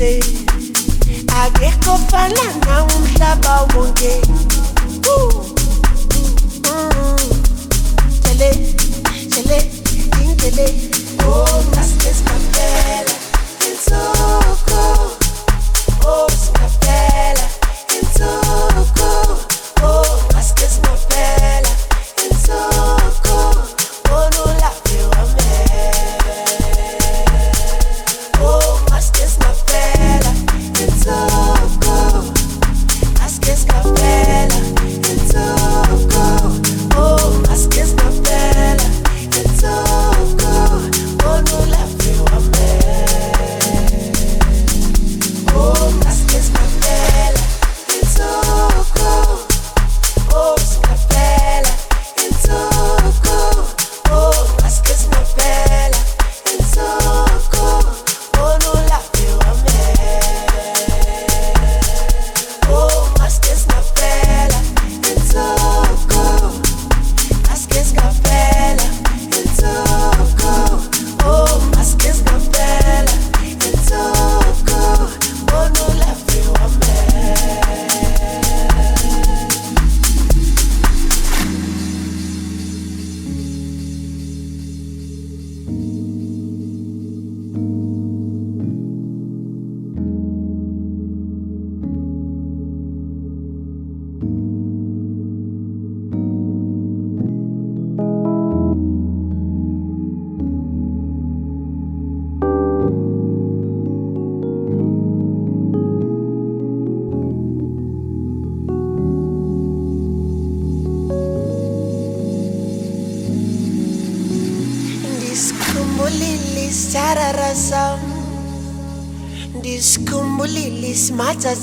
ngise akekho fana nawe umhlaba wonke. Jele mm-hmm. jele ingele oh nasike singabela insoko oh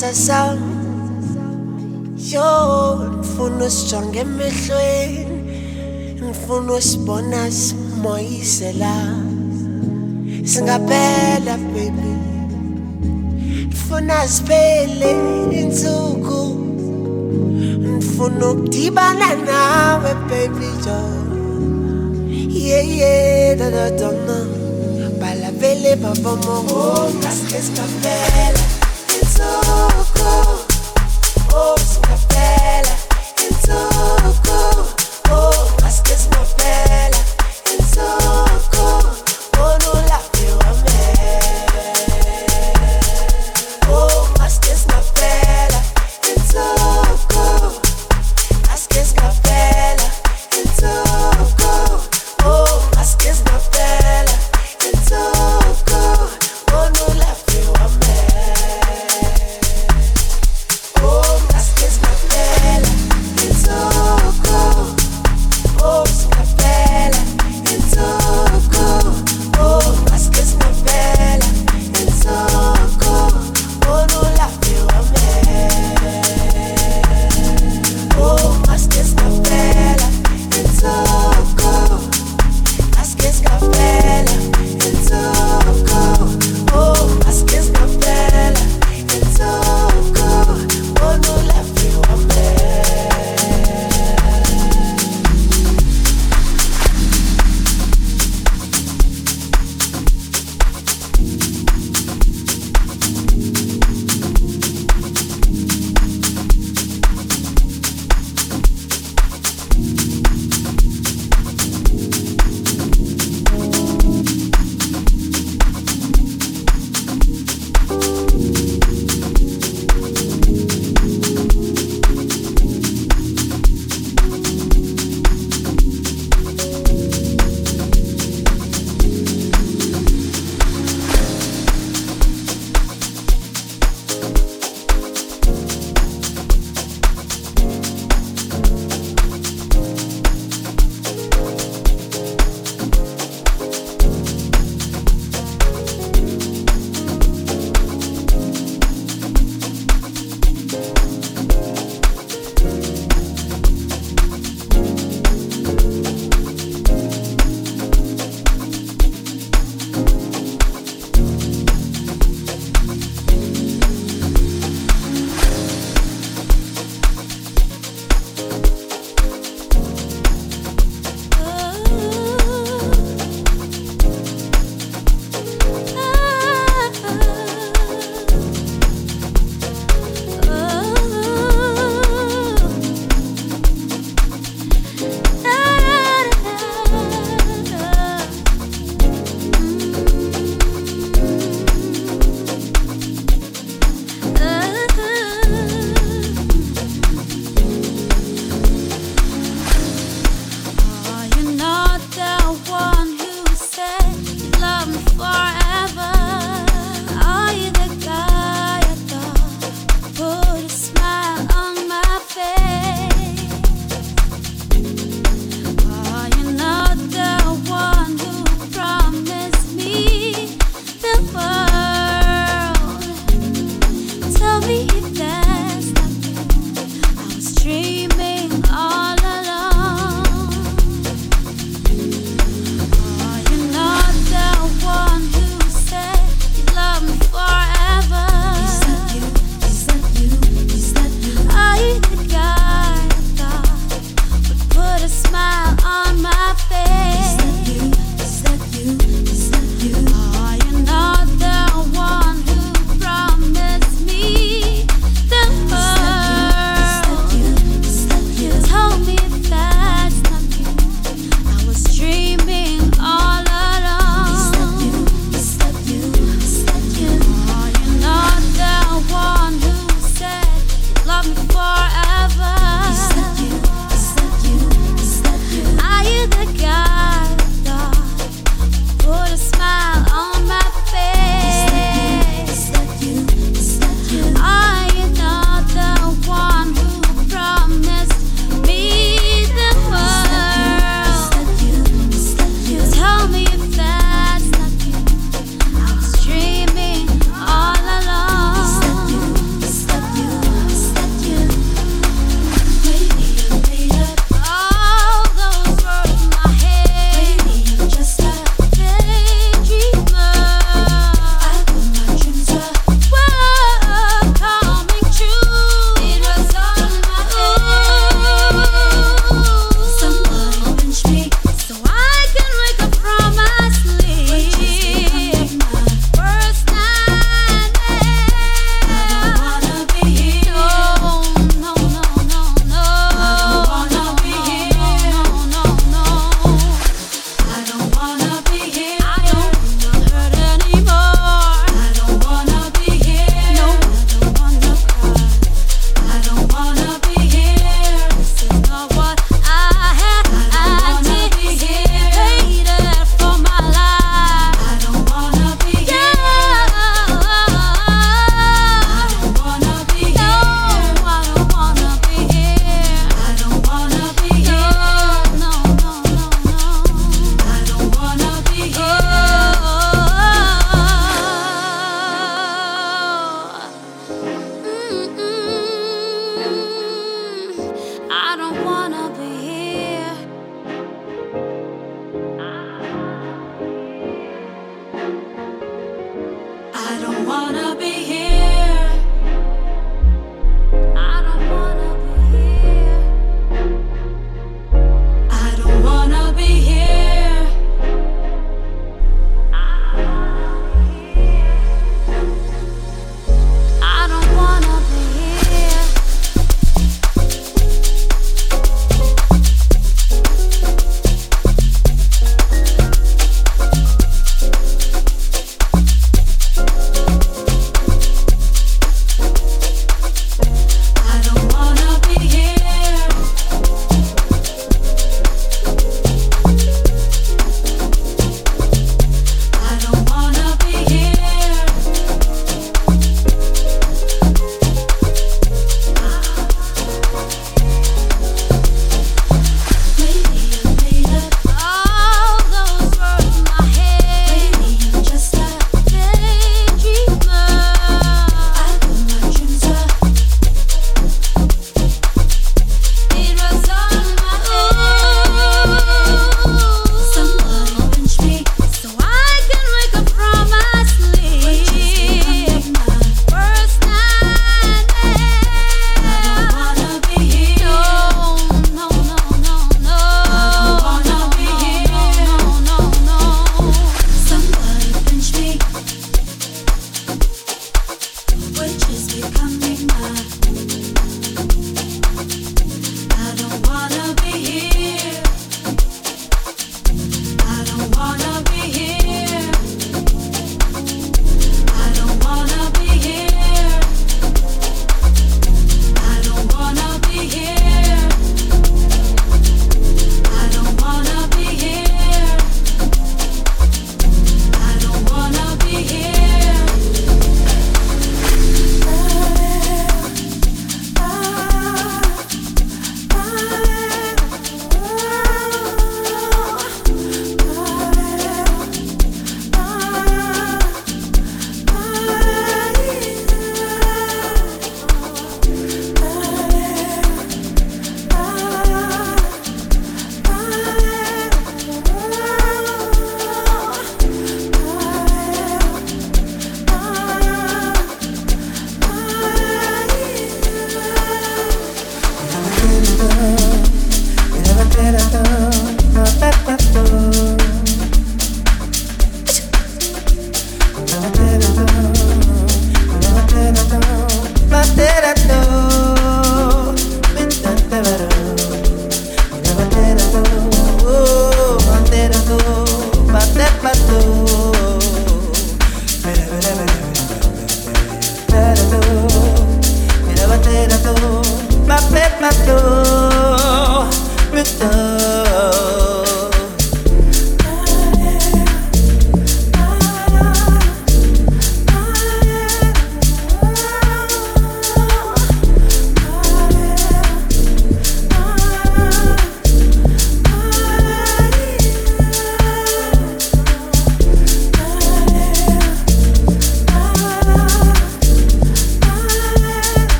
sasam yo ngifuna usijonge emehlweni ngifuna usibona simoyise la singaphela baby. Ngifuna siphele insuku ngifuna ukudibana nawe baby jo yeye dadadona balavele babomo oh, ngasikhe sikaphela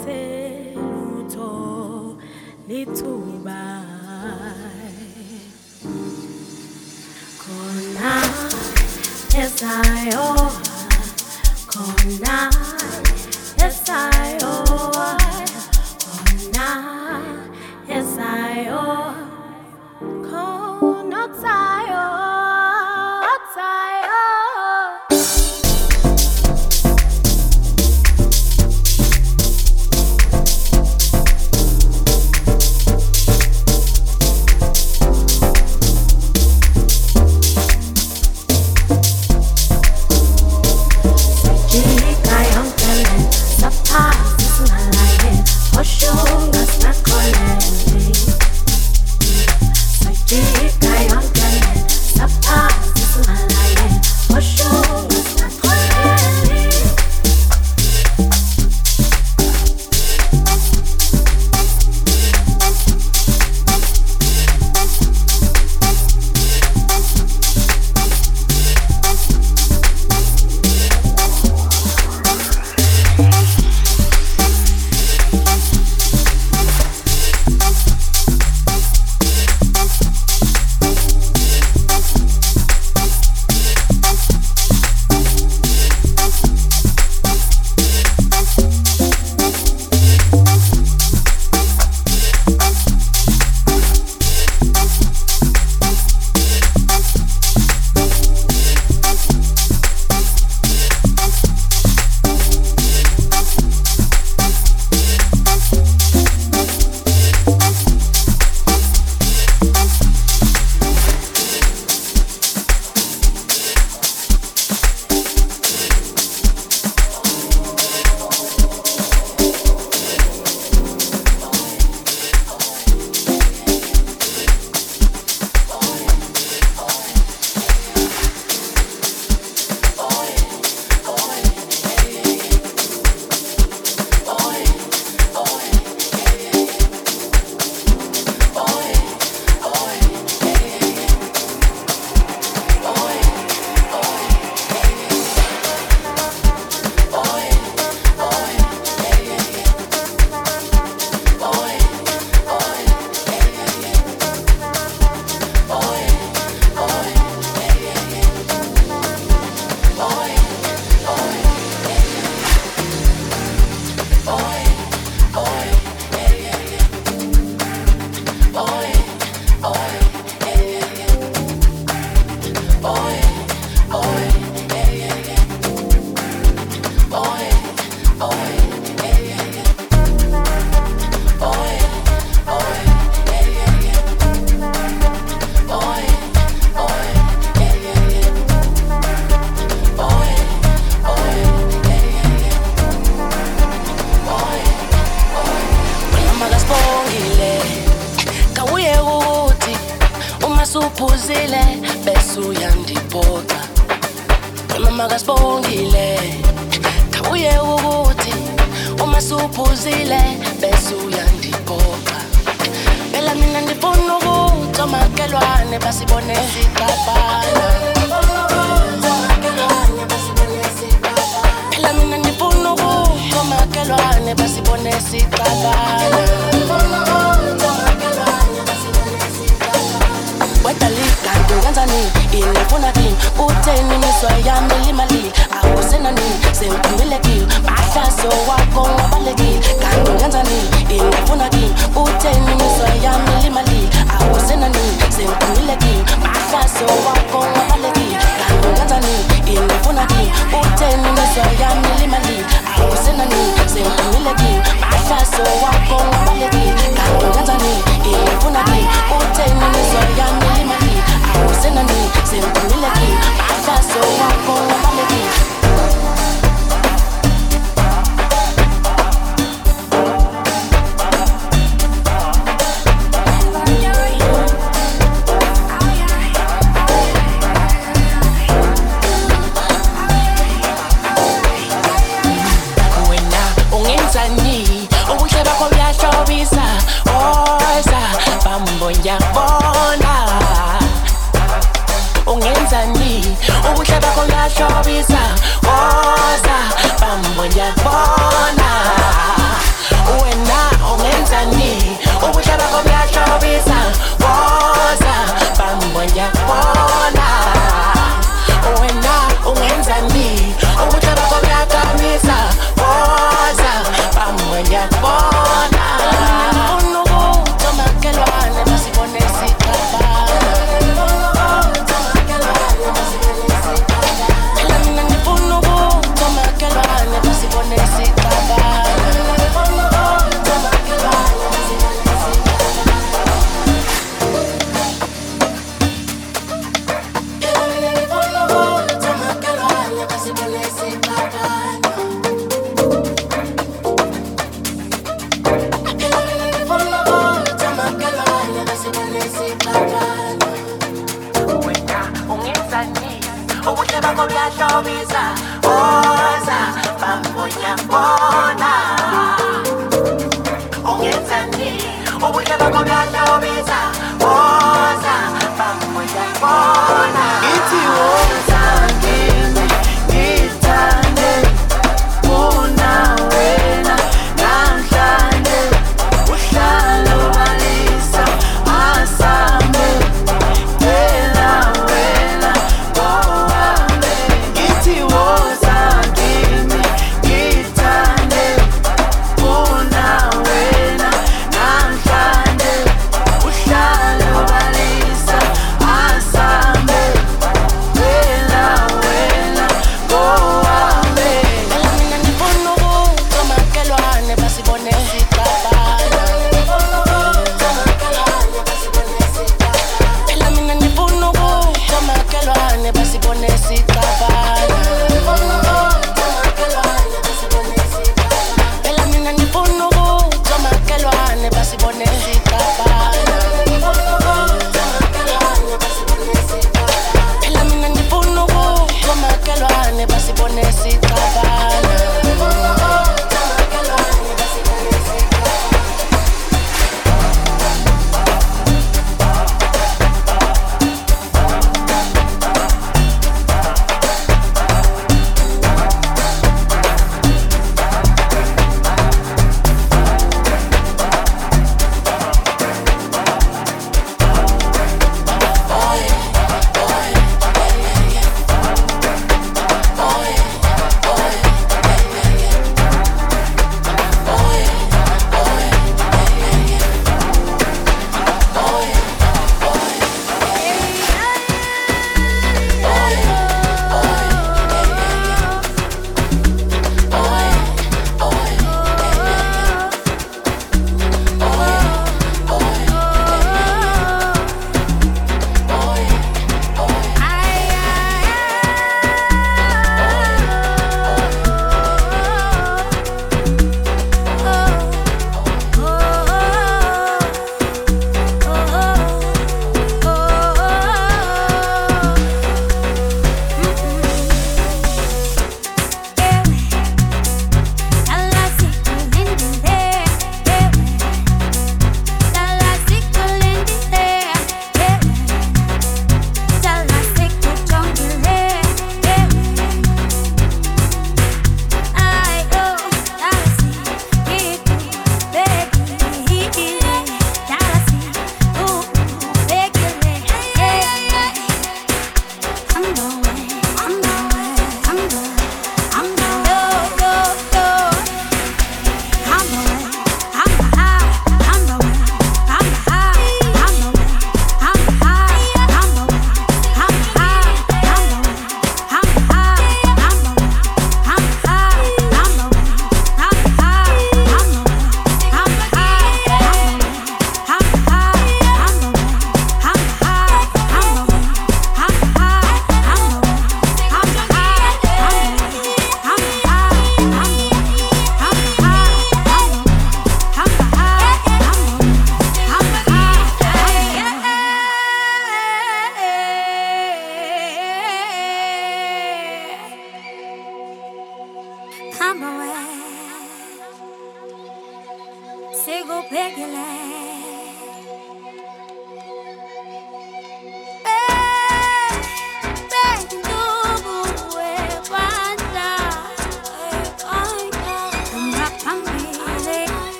Uhlaselutho lithuba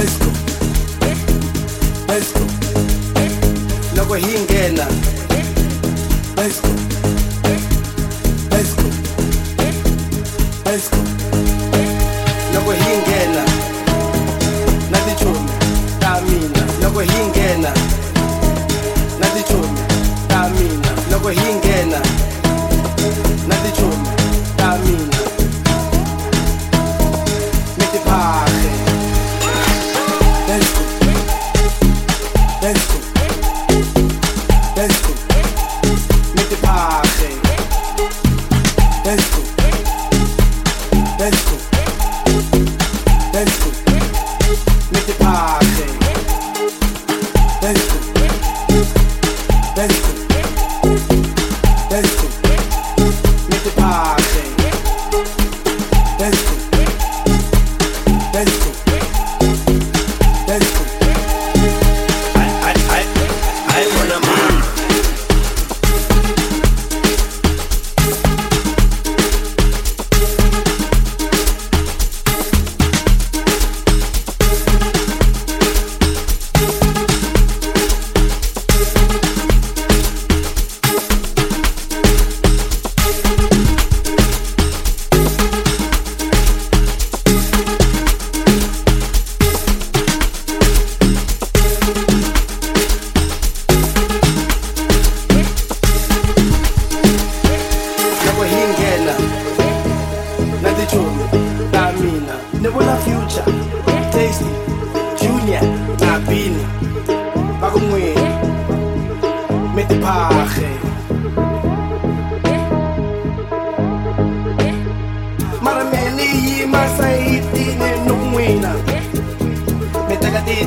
let's go let's go loko hi nghena let's go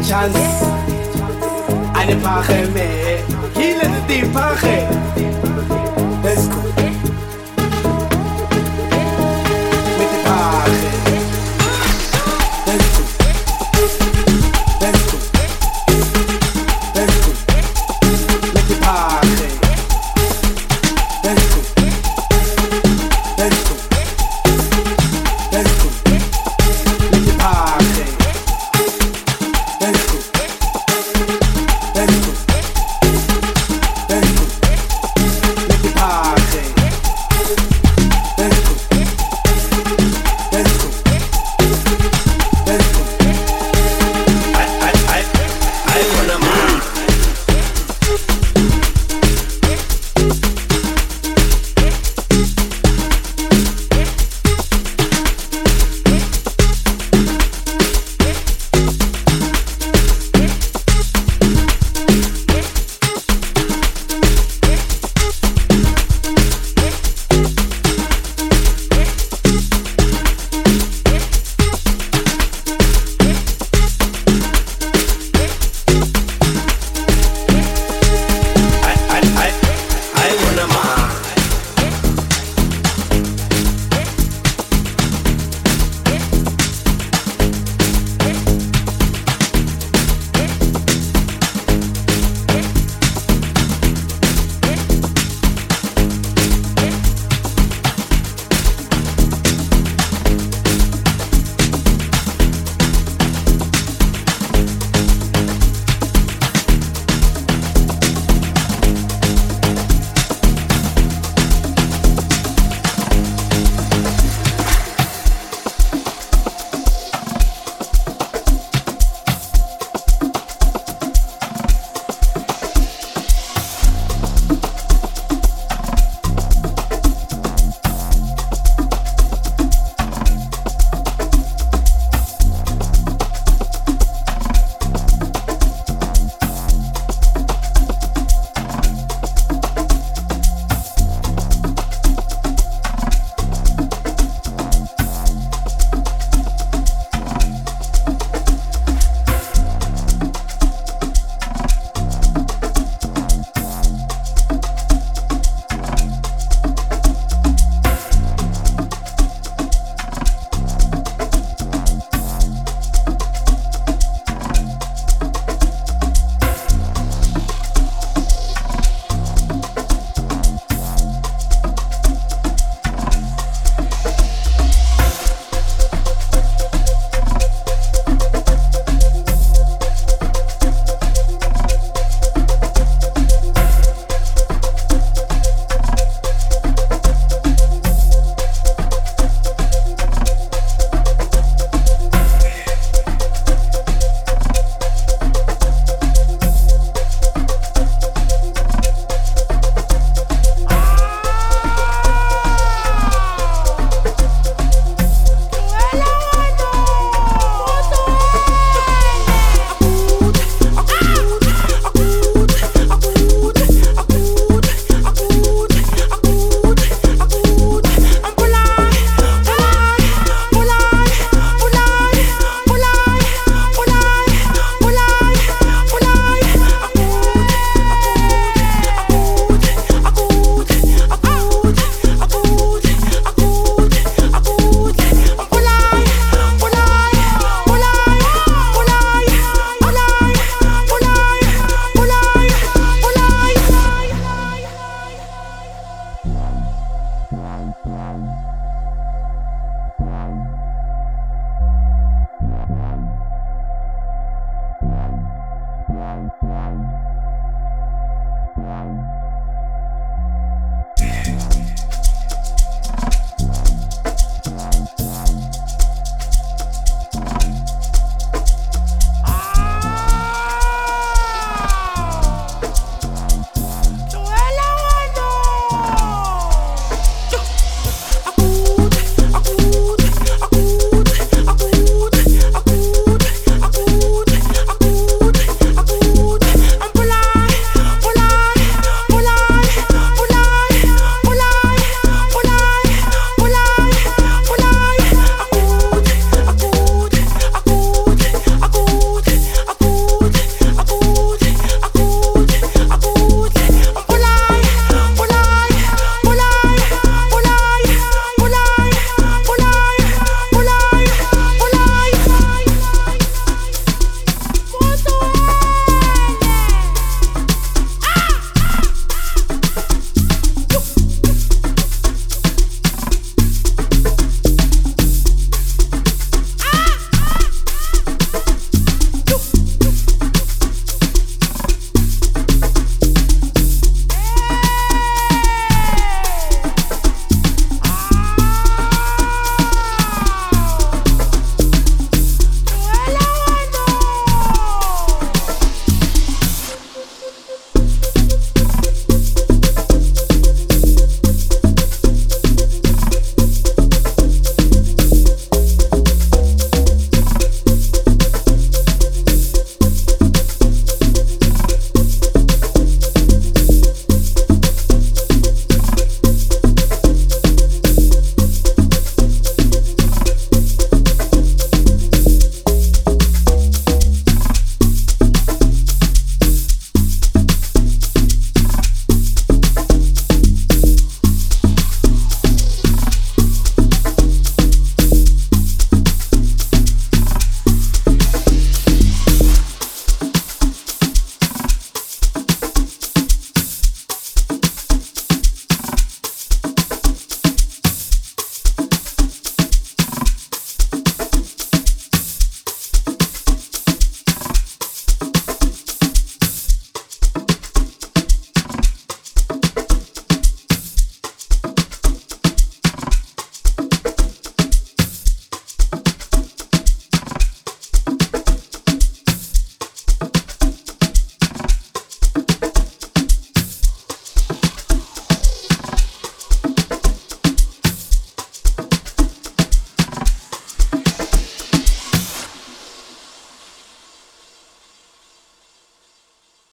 chance. Eine Pache mehr Heal in die Pache Let's go.